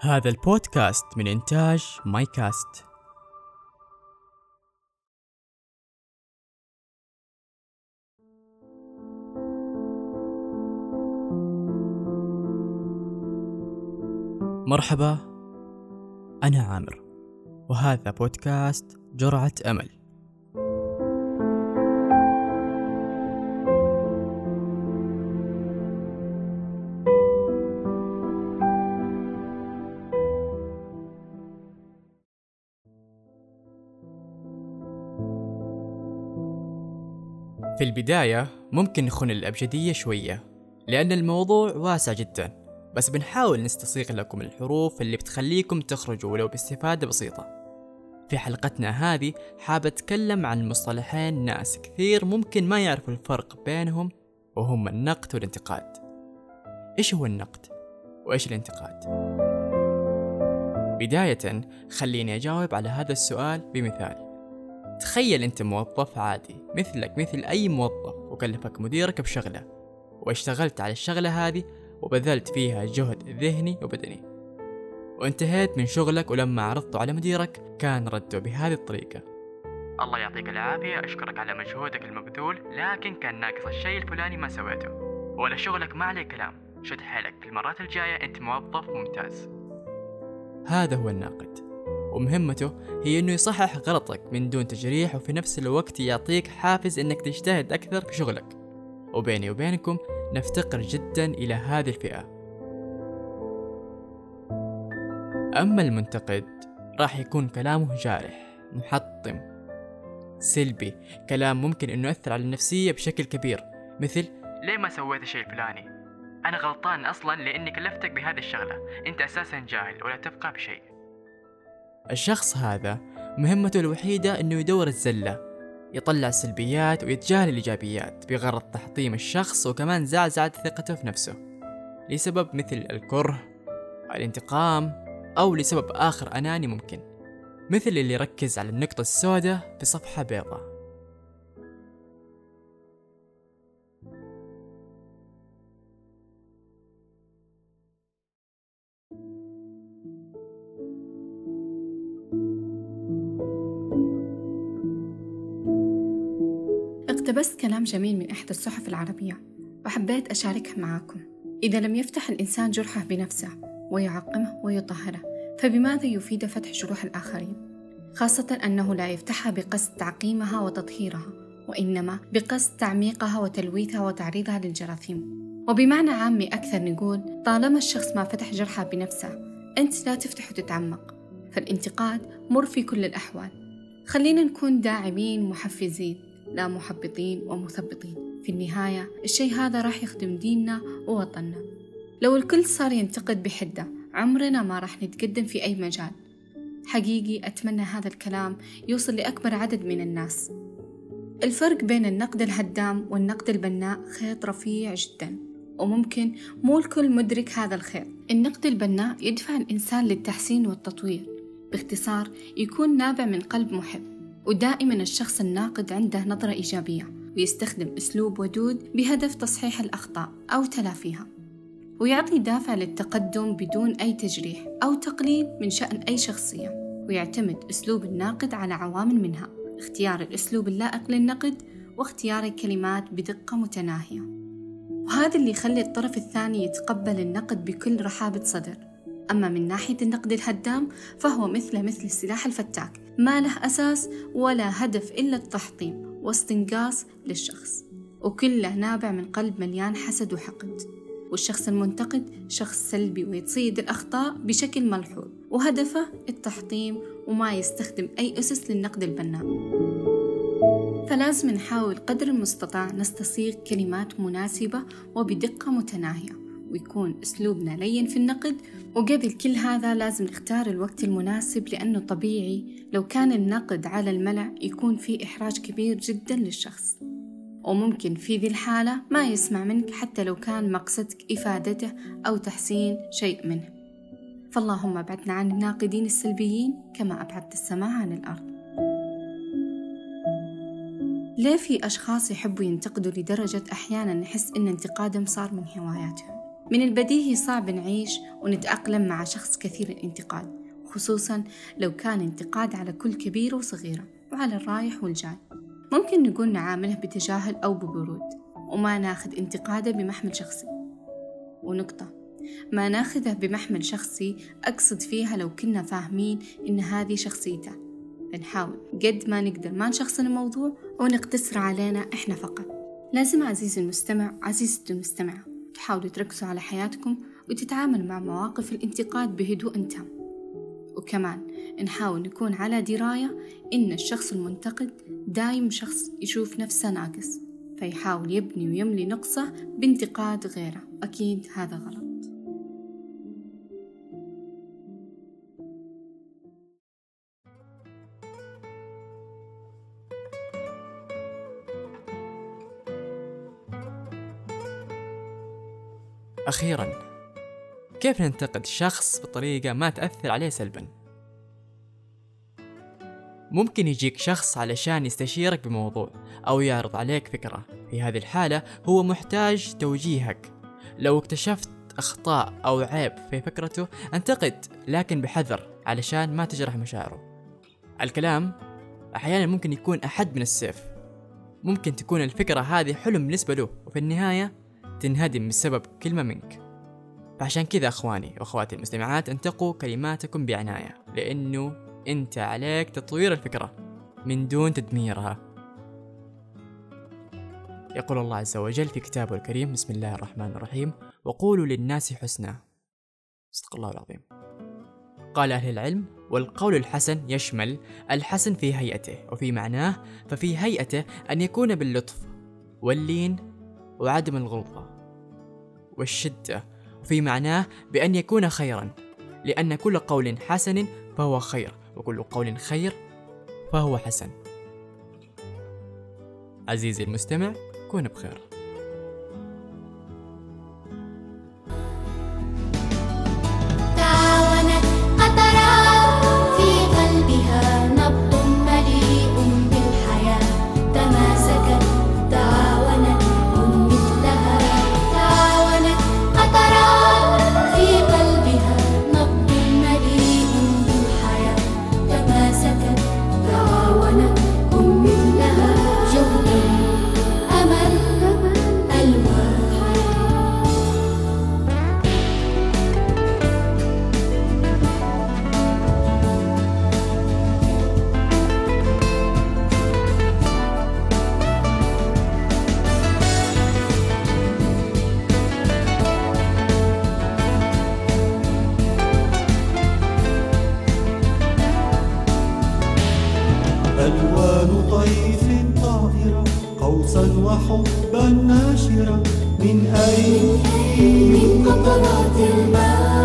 هذا البودكاست من إنتاج مايكاست. مرحبا أنا عامر وهذا بودكاست جرعة أمل. في البداية ممكن نخون الأبجدية شوية لأن الموضوع واسع جدا بس بنحاول نستسيغ لكم الحروف اللي بتخليكم تخرجوا ولو باستفادة بسيطة في حلقتنا هذه حاب أتكلم عن مصطلحين ناس كثير ممكن ما يعرفوا الفرق بينهم وهم النقد والانتقاد إيش هو النقد؟ وإيش الانتقاد؟ بداية خليني أجاوب على هذا السؤال بمثال تخيل أنت موظف عادي مثلك مثل أي موظف وكلفك مديرك بشغلة. واشتغلت على الشغلة هذه وبذلت فيها جهد ذهني وبدني. وانتهيت من شغلك ولما عرضته على مديرك كان رده بهذه الطريقة. الله يعطيك العافية أشكرك على مجهودك المبذول لكن كان ناقص الشيء الفلاني ما سويته. ولا شغلك ما عليه كلام. شد حيلك في المرات الجاية أنت موظف ممتاز. هذا هو الناقد. ومهمته هي إنه يصحح غلطك من دون تجريح وفي نفس الوقت يعطيك حافز إنك تجتهد أكثر في شغلك. وبيني وبينكم نفتقر جدا إلى هذه الفئة. أما المنتقد راح يكون كلامه جارح محطم سلبي كلام ممكن إنه يأثر على النفسية بشكل كبير مثل ليه ما سويت الشيء الفلاني؟ أنا غلطان أصلا لأني كلفتك بهذه الشغلة أنت أساسا جاهل ولا تفقه بشيء. الشخص هذا مهمته الوحيدة إنه يدور الزلة يطلع السلبيات ويتجاهل الإيجابيات بغرض تحطيم الشخص وكمان زعزعة ثقته في نفسه لسبب مثل الكره الانتقام أو لسبب آخر أناني ممكن مثل اللي يركز على النقطة السوداء في صفحة بيضاء. اقتبست كلام جميل من إحدى الصحف العربية وحبيت أشاركه معاكم. إذا لم يفتح الإنسان جرحه بنفسه ويعقمه ويطهره فبماذا يفيد فتح جروح الآخرين؟ خاصة أنه لا يفتحها بقصد تعقيمها وتطهيرها وإنما بقصد تعميقها وتلويثها وتعريضها للجراثيم. وبمعنى عامي أكثر نقول طالما الشخص ما فتح جرحه بنفسه أنت لا تفتح وتتعمق فالانتقاد مر في كل الأحوال. خلينا نكون داعمين محفزين. لا محبطين ومثبطين. في النهاية الشيء هذا راح يخدم ديننا ووطننا. لو الكل صار ينتقد بحدة عمرنا ما راح نتقدم في أي مجال. حقيقي أتمنى هذا الكلام يوصل لأكبر عدد من الناس. الفرق بين النقد الهدام والنقد البناء خيط رفيع جدا وممكن مو الكل مدرك هذا الخيط. النقد البناء يدفع الإنسان للتحسين والتطوير. باختصار يكون نابع من قلب محب. ودائما الشخص الناقد عنده نظرة إيجابية ويستخدم أسلوب ودود بهدف تصحيح الأخطاء أو تلافيها. ويعطي دافع للتقدم بدون أي تجريح أو تقليل من شأن أي شخصية. ويعتمد أسلوب الناقد على عوامل منها اختيار الأسلوب اللائق للنقد واختيار الكلمات بدقة متناهية. وهذا اللي يخلي الطرف الثاني يتقبل النقد بكل رحابة صدر. أما من ناحية النقد الهدام فهو مثل مثل السلاح الفتاك ما له أساس ولا هدف إلا التحطيم واستنقاص للشخص. وكله نابع من قلب مليان حسد وحقد. والشخص المنتقد شخص سلبي ويتصيد الأخطاء بشكل ملحوظ. وهدفه التحطيم وما يستخدم أي أسس للنقد البناء. فلازم نحاول قدر المستطاع نستصيغ كلمات مناسبة وبدقة متناهية. ويكون أسلوبنا لين في النقد. وقبل كل هذا لازم نختار الوقت المناسب لأنه طبيعي لو كان النقد على الملأ يكون في إحراج كبير جدا للشخص. وممكن في ذي الحالة ما يسمع منك حتى لو كان مقصدك إفادته أو تحسين شيء منه. فاللهم أبعدنا عن الناقدين السلبيين كما أبعدت السماء عن الأرض. ليه في أشخاص يحبوا ينتقدوا لدرجة أحيانا نحس إن انتقادهم صار من هواياتهم؟ من البديهي صعب نعيش ونتأقلم مع شخص كثير الانتقاد خصوصا لو كان انتقاد على كل كبيرة وصغيرة وعلى الرايح والجاي. ممكن نقول نعامله بتجاهل أو ببرود وما ناخذ انتقاده بمحمل شخصي. ونقطة ما ناخذه بمحمل شخصي أقصد فيها لو كنا فاهمين إن هذه شخصيته. نحاول قد ما نقدر ما نشخصن الموضوع ونقتصر علينا إحنا فقط. لازم عزيزي المستمع عزيزتي المستمعة تحاولوا تركزوا على حياتكم وتتعاملوا مع مواقف الانتقاد بهدوء تام وكمان نحاول نكون على دراية إن الشخص المنتقد دايم شخص يشوف نفسه ناقص فيحاول يبني ويملي نقصة بانتقاد غيره. أكيد هذا غلط. أخيرا كيف ننتقد شخص بطريقة ما تأثر عليه سلبا؟ ممكن يجيك شخص علشان يستشيرك بموضوع أو يعرض عليك فكرة. في هذه الحالة هو محتاج توجيهك. لو اكتشفت أخطاء أو عيب في فكرته انتقد لكن بحذر علشان ما تجرح مشاعره. الكلام أحيانا ممكن يكون أحد من السيف. ممكن تكون الفكرة هذه حلم بالنسبة له وفي النهاية تنهدم بسبب كلمة منك. فعشان كذا أخواني وأخواتي المستمعات انتقوا كلماتكم بعناية لأنه أنت عليك تطوير الفكرة من دون تدميرها. يقول الله عز وجل في كتابه الكريم بسم الله الرحمن الرحيم. وقولوا للناس حسنا. صدق الله العظيم. قال أهل العلم والقول الحسن يشمل الحسن في هيئته وفي معناه ففي هيئته أن يكون باللطف واللين وعدم الغلظة والشدة وفي معناه بأن يكون خيرا لأن كل قول حسن فهو خير وكل قول خير فهو حسن. عزيزي المستمع كن بخير. حبا ناشرا من أين من قطرات الماء.